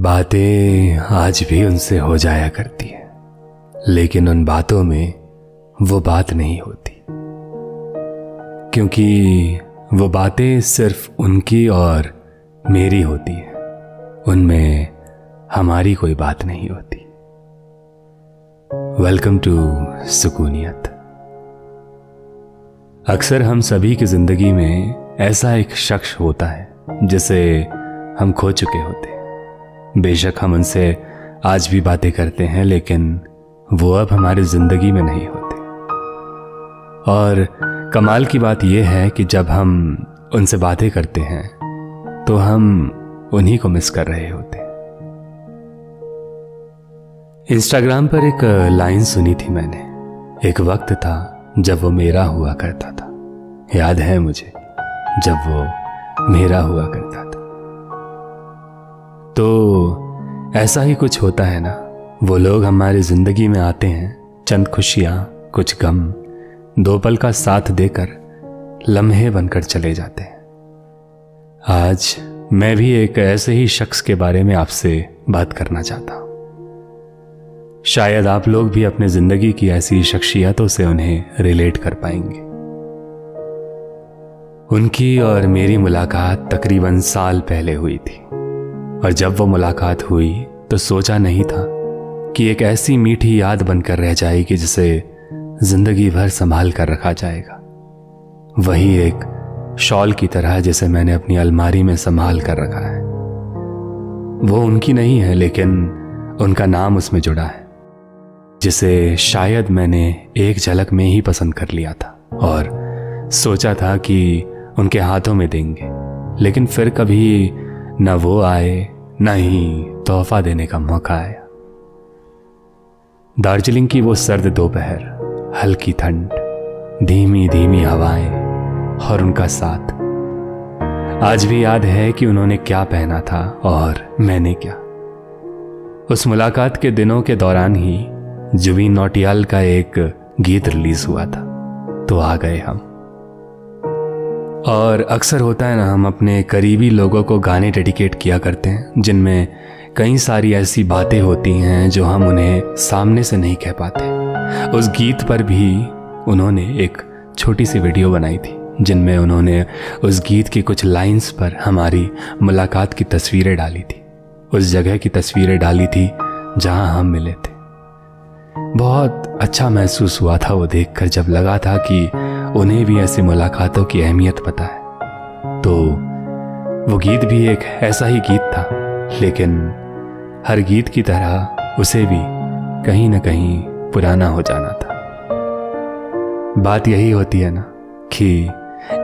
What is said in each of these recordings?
बातें आज भी उनसे हो जाया करती हैं, लेकिन उन बातों में वो बात नहीं होती। क्योंकि वो बातें सिर्फ़ उनकी और मेरी होती हैं, उनमें हमारी कोई बात नहीं होती। वेलकम टू सुकूनियत अक्सर हम सभी की ज़िंदगी में ऐसा एक शख्स होता है, जिसे हम खो चुके होते बेशक हम उनसे आज भी बातें करते हैं, लेकिन वो अब हमारी ज़िंदगी में नहीं होते। और कमाल की बात यह है कि जब हम उनसे बातें करते हैं तो हम उन्हीं को मिस कर रहे होते। इंस्टाग्राम पर एक लाइन सुनी थी मैंने। एक वक्त था जब वो मेरा हुआ करता था। याद है मुझे, जब वो मेरा हुआ करता था। तो ऐसा ही कुछ होता है ना। वो लोग हमारी ज़िंदगी में आते हैं, चंद खुशियाँ, कुछ गम, दो पल का साथ देकर लम्हे बनकर चले जाते हैं। आज मैं भी एक ऐसे ही शख्स के बारे में आपसे बात करना चाहता हूँ। शायद आप लोग भी अपने ज़िंदगी की ऐसी शख्सियतों से उन्हें रिलेट कर पाएँगे। उनकी और मेरी मुलाकात तकरीबन साल पहले हुई थी। और जब वो मुलाकात हुई तो सोचा नहीं था कि एक ऐसी मीठी याद बनकर रह जाएगी जिसे ज़िंदगी भर संभाल कर रखा जाएगा। वही एक शॉल की तरह जिसे मैंने अपनी अलमारी में संभाल कर रखा है। वो उनकी नहीं है, लेकिन उनका नाम उसमें जुड़ा है, जिसे शायद मैंने एक झलक में ही पसंद कर लिया था और सोचा था कि उनके हाथों में देंगे। लेकिन फिर कभी न वो आए न ही तोहफा देने का मौका आया। दार्जिलिंग की वो सर्द दोपहर, हल्की ठंड, धीमी धीमी हवाएँ और उनका साथ। आज भी याद है कि उन्होंने क्या पहना था और मैंने क्या। उस मुलाकात के दिनों के दौरान ही जुबी नोटियाल का एक गीत रिलीज़ हुआ था। तो आ गए हम। और अक्सर होता है ना, हम अपने करीबी लोगों को गाने डेडिकेट किया करते हैं, जिनमें कई सारी ऐसी बातें होती हैं जो हम उन्हें सामने से नहीं कह पाते। उस गीत पर भी उन्होंने एक छोटी सी वीडियो बनाई थी, जिनमें उन्होंने उस गीत की कुछ लाइंस पर हमारी मुलाकात की तस्वीरें डाली थी। उस जगह की तस्वीरें डाली थी जहाँ हम मिले थे। बहुत अच्छा महसूस हुआ था वो देखकर जब लगा था कि उन्हें भी ऐसी मुलाकातों की अहमियत पता है। तो वो गीत भी एक ऐसा ही गीत था, लेकिन हर गीत की तरह उसे भी कहीं ना कहीं पुराना हो जाना था। बात यही होती है ना कि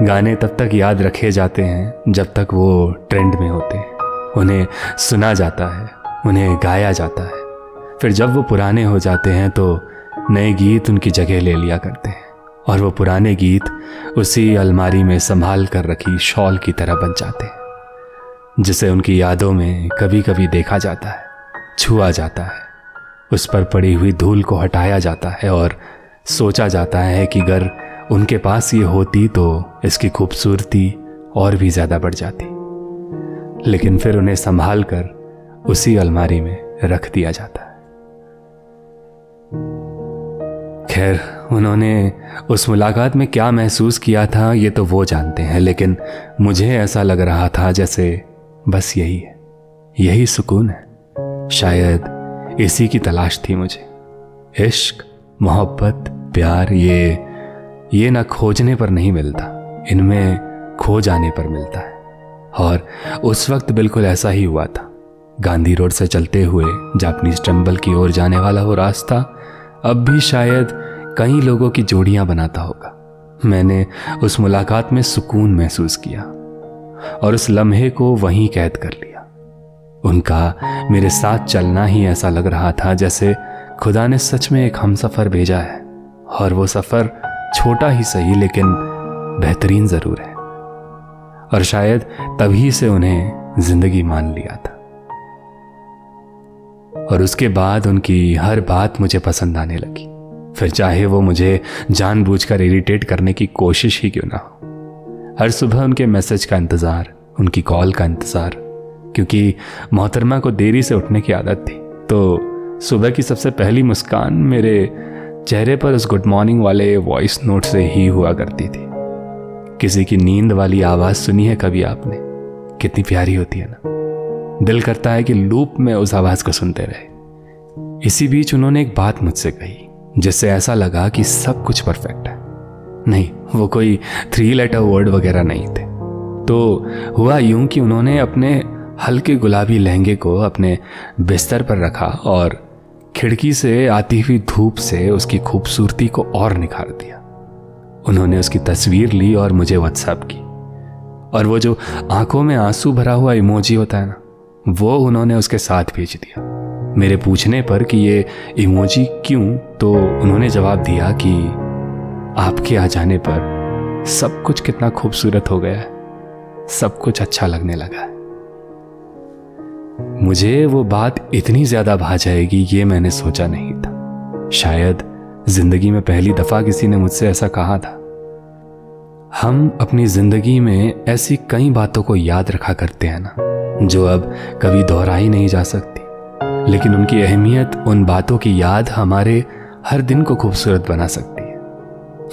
गाने तब तक याद रखे जाते हैं जब तक वो ट्रेंड में होते हैं। उन्हें सुना जाता है, उन्हें गाया जाता है। फिर जब वो पुराने हो जाते हैं तो नए गीत उनकी जगह ले लिया करते हैं। और वो पुराने गीत उसी अलमारी में संभाल कर रखी शॉल की तरह बन जाते हैं, जिसे उनकी यादों में कभी कभी देखा जाता है, छुआ जाता है, उस पर पड़ी हुई धूल को हटाया जाता है और सोचा जाता है कि अगर उनके पास ये होती तो इसकी खूबसूरती और भी ज़्यादा बढ़ जाती। लेकिन फिर उन्हें संभाल कर उसी अलमारी में रख दिया जाता है। खैर, उन्होंने उस मुलाकात में क्या महसूस किया था, ये तो वो जानते हैं, लेकिन मुझे ऐसा लग रहा था जैसे बस यही है। यही सुकून है। शायद इसी की तलाश थी मुझे। इश्क, मोहब्बत, प्यार, ये ये ना खोजने पर नहीं मिलता, इनमें खो जाने पर मिलता है। और उस वक्त बिल्कुल ऐसा ही हुआ था। गांधी रोड से चलते हुए जापनीज टेंपल की ओर जाने वाला वो रास्ता, अब भी शायद कई लोगों की जोड़ियाँ बनाता होगा। मैंने उस मुलाकात में सुकून महसूस किया और उस लम्हे को वहीं कैद कर लिया। उनका मेरे साथ चलना ही ऐसा लग रहा था जैसे खुदा ने सच में एक हम सफ़र भेजा है और वो सफ़र छोटा ही सही लेकिन बेहतरीन ज़रूर है। और शायद तभी से उन्हें ज़िंदगी मान लिया था। और उसके बाद उनकी हर बात मुझे पसंद आने लगी। फिर चाहे वो मुझे जानबूझकर इरिटेट करने की कोशिश ही क्यों ना हो। हर सुबह उनके मैसेज का इंतज़ार, उनकी कॉल का इंतज़ार, क्योंकि मोहतरमा को देरी से उठने की आदत थी। तो सुबह की सबसे पहली मुस्कान मेरे चेहरे पर उस गुड मॉर्निंग वाले वॉइस नोट से ही हुआ करती थी। किसी की नींद वाली आवाज़ सुनी है कभी आपने? कितनी प्यारी होती है ना। दिल करता है कि लूप में उस आवाज़ को सुनते रहे। इसी बीच उन्होंने एक बात मुझसे कही। जिससे ऐसा लगा कि सब कुछ परफेक्ट है। नहीं, वो कोई थ्री लेटर वर्ड वगैरह नहीं थे। तो हुआ यूँ कि उन्होंने अपने हल्के गुलाबी लहंगे को अपने बिस्तर पर रखा और खिड़की से आती हुई धूप से उसकी खूबसूरती को और निखार दिया। उन्होंने उसकी तस्वीर ली और मुझे व्हाट्सएप की। और वो जो आँखों में आँसू भरा हुआ इमोजी होता है ना, वो उन्होंने उसके साथ भेज दिया। मेरे पूछने पर कि ये इमोजी क्यों? तो उन्होंने जवाब दिया कि आपके आ जाने पर सब कुछ कितना खूबसूरत हो गया सब कुछ अच्छा लगने लगा मुझे वो बात इतनी ज़्यादा भा जाएगी, ये मैंने सोचा नहीं था। शायद ज़िंदगी में पहली दफ़ा किसी ने मुझसे ऐसा कहा था। हम अपनी ज़िंदगी में ऐसी कई बातों को याद रखा करते हैं ना, जो अब कभी दोहराई नहीं जा सकती। लेकिन उनकी अहमियत उन बातों की याद हमारे हर दिन को खूबसूरत बना सकती है,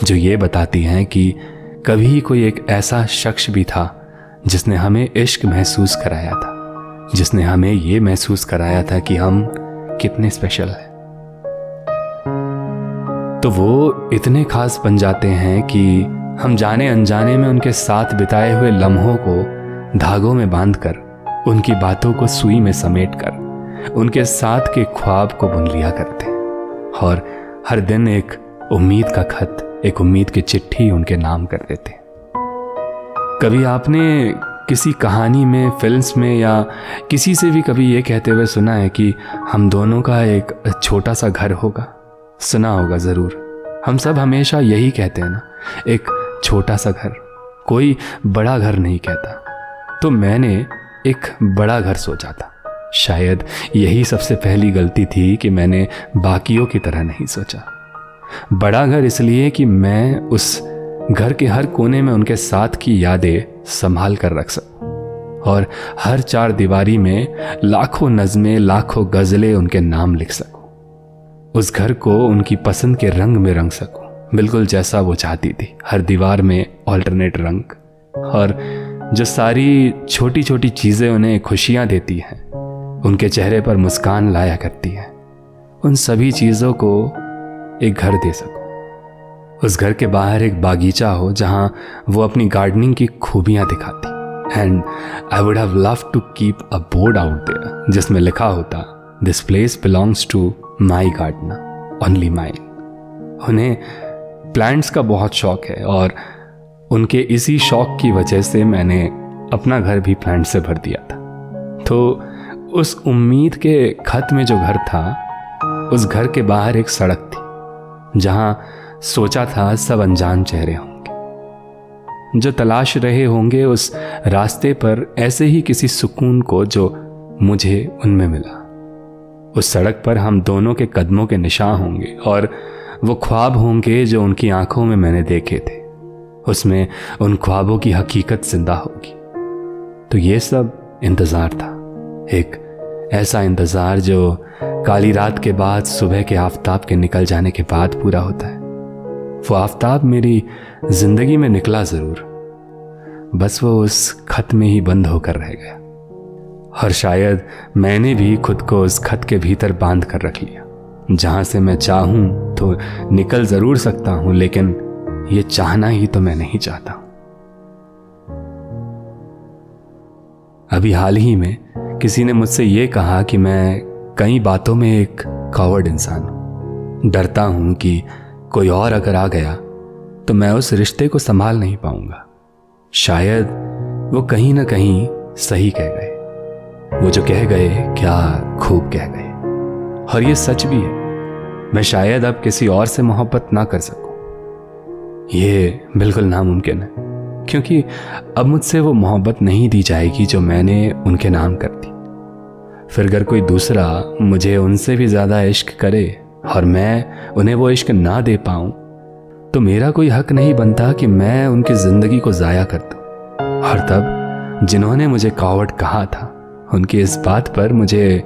जो ये बताती हैं कि कभी कोई एक ऐसा शख्स भी था जिसने हमें इश्क महसूस कराया था, जिसने हमें ये महसूस कराया था कि हम कितने स्पेशल हैं। तो वो इतने खास बन जाते हैं कि हम जाने अनजाने में उनके साथ बिताए हुए लम्हों को धागों में बांधकर, उनकी बातों को सुई में समेट कर उनके साथ के ख्वाब को बुन लिया करते और हर दिन एक उम्मीद का खत, एक उम्मीद की चिट्ठी उनके नाम कर देते कभी आपने किसी कहानी में, फिल्म्स में या किसी से भी कभी ये कहते हुए सुना है कि हम दोनों का एक छोटा सा घर होगा? सुना होगा ज़रूर। हम सब हमेशा यही कहते हैं ना, एक छोटा सा घर। कोई बड़ा घर नहीं कहता। तो मैंने एक बड़ा घर सोचा था। शायद यही सबसे पहली गलती थी कि मैंने बाकियों की तरह नहीं सोचा। बड़ा घर इसलिए कि मैं उस घर के हर कोने में उनके साथ की यादें संभाल कर रख सकूँ। और हर चार दीवारी में लाखों नज़में, लाखों गज़लें उनके नाम लिख सकूँ। उस घर को उनकी पसंद के रंग में रंग सकूँ। बिल्कुल जैसा वो चाहती थी। हर दीवार में ऑल्टरनेट रंग। और जो सारी छोटी छोटी चीज़ें उन्हें खुशियाँ देती हैं उनके चेहरे पर मुस्कान लाया करती है। उन सभी चीज़ों को एक घर दे सकूँ। उस घर के बाहर एक बागीचा हो जहाँ वो अपनी गार्डनिंग की खूबियाँ दिखाती। And I would have love to keep a board out there जिसमें लिखा होता this place belongs to my gardener only my उन्हें प्लांट्स का बहुत शौक है और उनके इसी शौक की वजह से मैंने अपना घर भी प्लांट से भर दिया था। तो उस उम्मीद के खत में जो घर था, उस घर के बाहर एक सड़क थी, जहाँ सोचा था सब अनजान चेहरे होंगे। जो तलाश रहे होंगे उस रास्ते पर ऐसे ही किसी सुकून को जो मुझे उनमें मिला। उस सड़क पर हम दोनों के कदमों के निशान होंगे और वो ख्वाब होंगे जो उनकी आँखों में मैंने देखे थे। उसमें उन ख्वाबों की हकीकत ज़िंदा होगी। तो ये सब इंतज़ार था। एक ऐसा इंतज़ार जो काली रात के बाद, सुबह के आफताब के निकल जाने के बाद पूरा होता है। वो आफताब मेरी ज़िंदगी में निकला ज़रूर। बस वो उस खत में ही बंद होकर रह गया। और शायद मैंने भी खुद को उस खत के भीतर बाँध कर रख लिया। जहाँ से मैं चाहूँ तो निकल ज़रूर सकता हूँ, लेकिन ये चाहना ही तो मैं नहीं चाहता। अभी हाल ही में किसी ने मुझसे ये कहा कि मैं कई बातों में एक कवर्ड इंसान हूँ। डरता हूँ कि कोई और अगर आ गया तो मैं उस रिश्ते को संभाल नहीं पाऊँगा। शायद वो कहीं ना कहीं सही कह गए। वो जो कह गए, क्या खूब कह गए। और ये सच भी है। मैं शायद अब किसी और से मोहब्बत ना कर सकूँ। ये बिल्कुल नामुमकिन है। क्योंकि अब मुझसे वो मोहब्बत नहीं दी जाएगी जो मैंने उनके नाम कर दी। फिर अगर कोई दूसरा मुझे उनसे भी ज़्यादा इश्क करे और मैं उन्हें वो इश्क ना दे पाऊँ तो मेरा कोई हक नहीं बनता कि मैं उनकी ज़िंदगी को ज़ाया कर दूँ। और तब जिन्होंने मुझे कावट कहा था, उनकी इस बात पर मुझे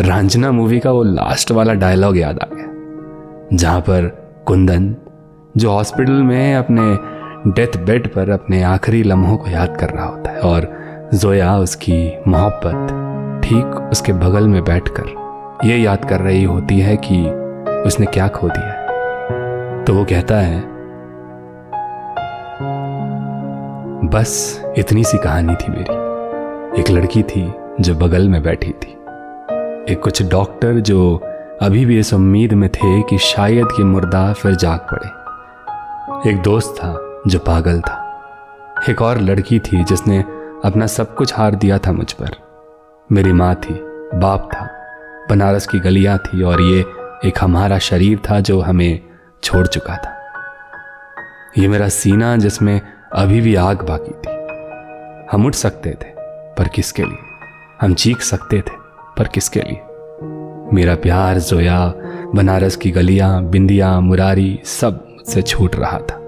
रांझना मूवी का वो लास्ट वाला डायलॉग याद आ गया, जहाँ पर कुंदन, जो हॉस्पिटल में अपने डेथ बेड पर अपने आखिरी लम्हों को याद कर रहा होता है और जोया उसकी मोहब्बत ठीक उसके बगल में बैठकर ये याद कर रही होती है कि उसने क्या खो दिया तो वो कहता है, बस इतनी सी कहानी थी मेरी। एक लड़की थी जो बगल में बैठी थी। एक कुछ डॉक्टर जो अभी भी इस उम्मीद में थे कि शायद ये मुर्दा फिर जाग पड़े। एक दोस्त था जो पागल था। एक और लड़की थी जिसने अपना सब कुछ हार दिया था मुझ पर। मेरी माँ थी, बाप था, बनारस की गलियाँ थी और ये एक हमारा शरीर था जो हमें छोड़ चुका था। ये मेरा सीना जिसमें अभी भी आग बाकी थी। हम उठ सकते थे, पर किसके लिए? हम चीख सकते थे, पर किसके लिए? मेरा प्यार, जोया, बनारस की गलियाँ, बिंदिया, मुरारी सब मुझसे छूट रहा था।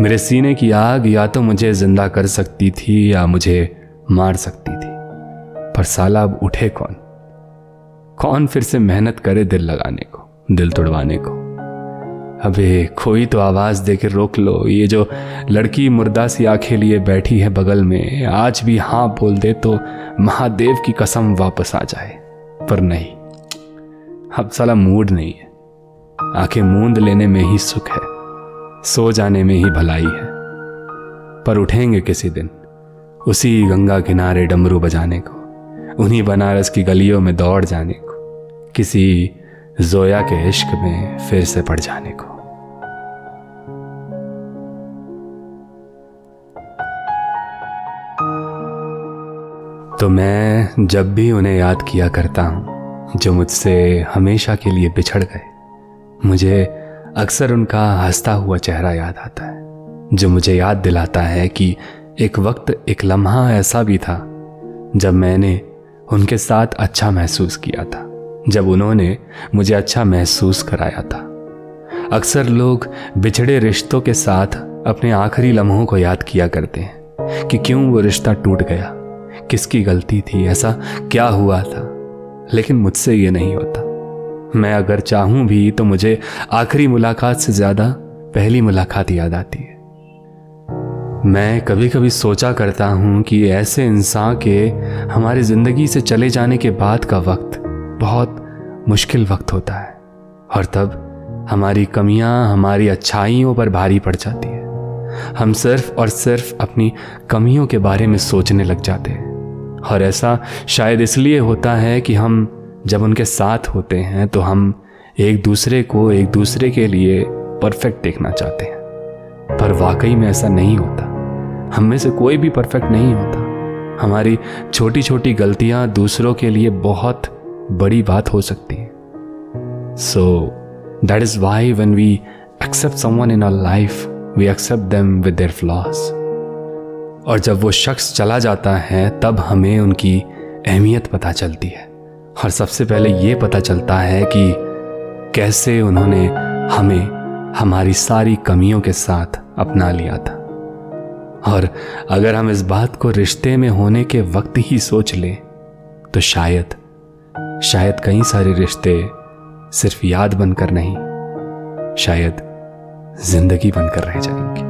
मेरे सीने की आग या तो मुझे ज़िंदा कर सकती थी या मुझे मार सकती थी। पर साला अब उठे कौन? कौन फिर से मेहनत करे दिल लगाने को, दिल तोड़वाने को? अबे कोई तो आवाज़ दे के रोक लो। ये जो लड़की मुर्दा सी आँखें लिए बैठी है बगल में, आज भी हाँ बोल दे तो महादेव की कसम वापस आ जाए। पर नहीं, अब साला मूड नहीं है। आँखें मूंद लेने में ही सुख है। सो जाने में ही भलाई है। पर उठेंगे किसी दिन, उसी गंगा किनारे डमरू बजाने को, उन्हीं बनारस की गलियों में दौड़ जाने को, किसी जोया के इश्क में फिर से पड़ जाने को। तो मैं जब भी उन्हें याद किया करता हूँ, जो मुझसे हमेशा के लिए बिछड़ गए, मुझे अक्सर उनका हंसता हुआ चेहरा याद आता है, जो मुझे याद दिलाता है कि एक वक्त, एक लम्हा ऐसा भी था, जब मैंने उनके साथ अच्छा महसूस किया था, जब उन्होंने मुझे अच्छा महसूस कराया था। अक्सर लोग बिछड़े रिश्तों के साथ अपने आखिरी लम्हों को याद किया करते हैं, कि क्यों वो रिश्ता टूट गया, किसकी गलती थी, ऐसा क्या हुआ था, लेकिन मुझसे ये नहीं होता। मैं अगर चाहूँ भी तो मुझे आखिरी मुलाकात से ज़्यादा पहली मुलाकात याद आती है। मैं कभी कभी सोचा करता हूँ कि ऐसे इंसान के हमारी ज़िंदगी से चले जाने के बाद का वक्त बहुत मुश्किल वक्त होता है और तब हमारी कमियाँ, हमारी अच्छाइयों पर भारी पड़ जाती है। हम सिर्फ़ और सिर्फ़ अपनी कमियों के बारे में सोचने लग जाते हैं और ऐसा शायद इसलिए होता है कि हम जब उनके साथ होते हैं तो हम एक दूसरे को एक दूसरे के लिए परफेक्ट देखना चाहते हैं। पर वाकई में ऐसा नहीं होता। हम में से कोई भी परफेक्ट नहीं होता। हमारी छोटी छोटी गलतियाँ दूसरों के लिए बहुत बड़ी बात हो सकती है। So that is why when we accept someone in our life we accept them with their flaws और जब वो शख्स चला जाता है, तब हमें उनकी अहमियत पता चलती है। और सबसे पहले ये पता चलता है कि कैसे उन्होंने हमें, हमारी सारी कमियों के साथ अपना लिया था। और अगर हम इस बात को रिश्ते में होने के वक्त ही सोच लें तो शायद शायद कई सारे रिश्ते सिर्फ़ याद बनकर नहीं, शायद ज़िंदगी बनकर रह जाएँगे।